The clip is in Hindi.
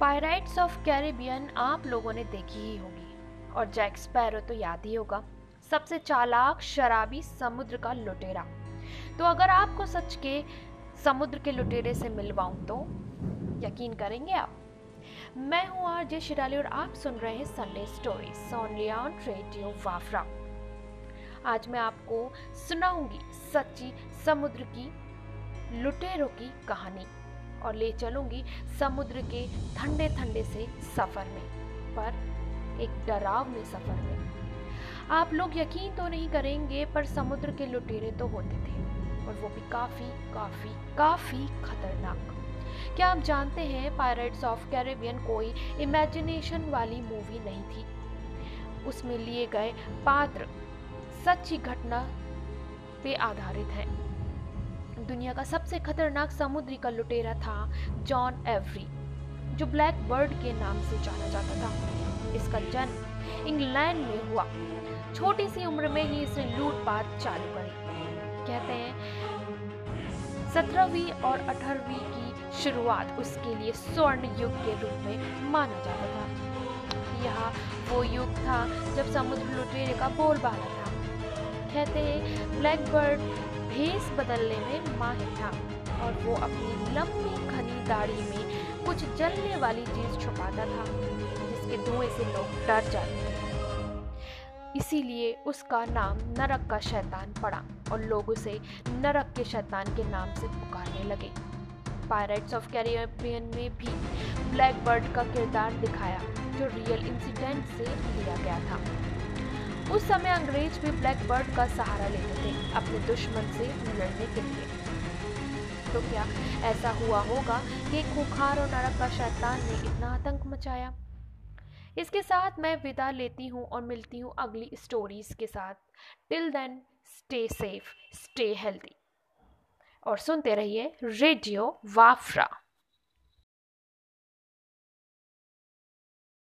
पायराइट्स ऑफ़ कैरिबियन आप लोगों ने देखी ही होगी। और जैक स्पैरो तो याद ही होगा, सबसे चालाक शराबी समुद्र का लुटेरा। तो अगर आपको सच के समुद्र के लुटेरे से मिलवाऊं तो यकीन करेंगे आप? मैं हूँ आर जे शिराली और आप सुन रहे हैं संडे स्टोरी ऑन रेडियो वाफरा आज मैं आपको सुनाऊँगी सच्ची समुद्र की, लुटेरों की कहानी। और ले चलूँगी समुद्र के ठंडे ठंडे से सफ़र में, पर एक डरावने सफ़र में। आप लोग यकीन तो नहीं करेंगे, पर समुद्र के लुटेरे तो होते थे, और वो भी काफ़ी काफ़ी काफ़ी खतरनाक। क्या आप जानते हैं पायरेट्स ऑफ़ कैरेबियन कोई इमेजिनेशन वाली मूवी नहीं थी। उसमें लिए गए पात्र सच्ची घटना पे आधारित है। दुनिया का सबसे खतरनाक समुद्री का लुटेरा था जॉन एवरी, जो ब्लैक बर्ड के नाम से जाना जाता था। इसका जन्म इंग्लैंड में हुआ। छोटी सी उम्र में ही इसने लूटपाट चालू करी। कहते हैं, सत्रहवीं और अठारहवीं की शुरुआत उसके लिए स्वर्ण युग के रूप में माना जाता था। यह वो युग था जब समुद्र लुटेरे का बोलबाला था। कहते हैं, ब्लैक बर्ड भेस बदलने में माहिर था और वो अपनी लंबी घनी दाढ़ी में कुछ जलने वाली चीज़ छुपाता था, जिसके धुएँ से लोग डर जाते थे। इसीलिए उसका नाम नरक का शैतान पड़ा और लोग उसे नरक के शैतान के नाम से पुकारने लगे। पायरेट्स ऑफ़ कैरिबियन में भी ब्लैक बर्ड का किरदार दिखाया, जो रियल इंसिडेंट से लिया गया था। उस समय अंग्रेज़ भी ब्लैक बर्ड का सहारा लेते थे, अपने दुश्मन से लड़ने के लिए। तो क्या ऐसा हुआ होगा कि खुखार और नरक का शैतान ने इतना आतंक मचाया? इसके साथ मैं विदा लेती हूँ और मिलती हूँ अगली स्टोरीज के साथ। Till then stay safe stay healthy और सुनते रहिए रेडियो वाफ्रा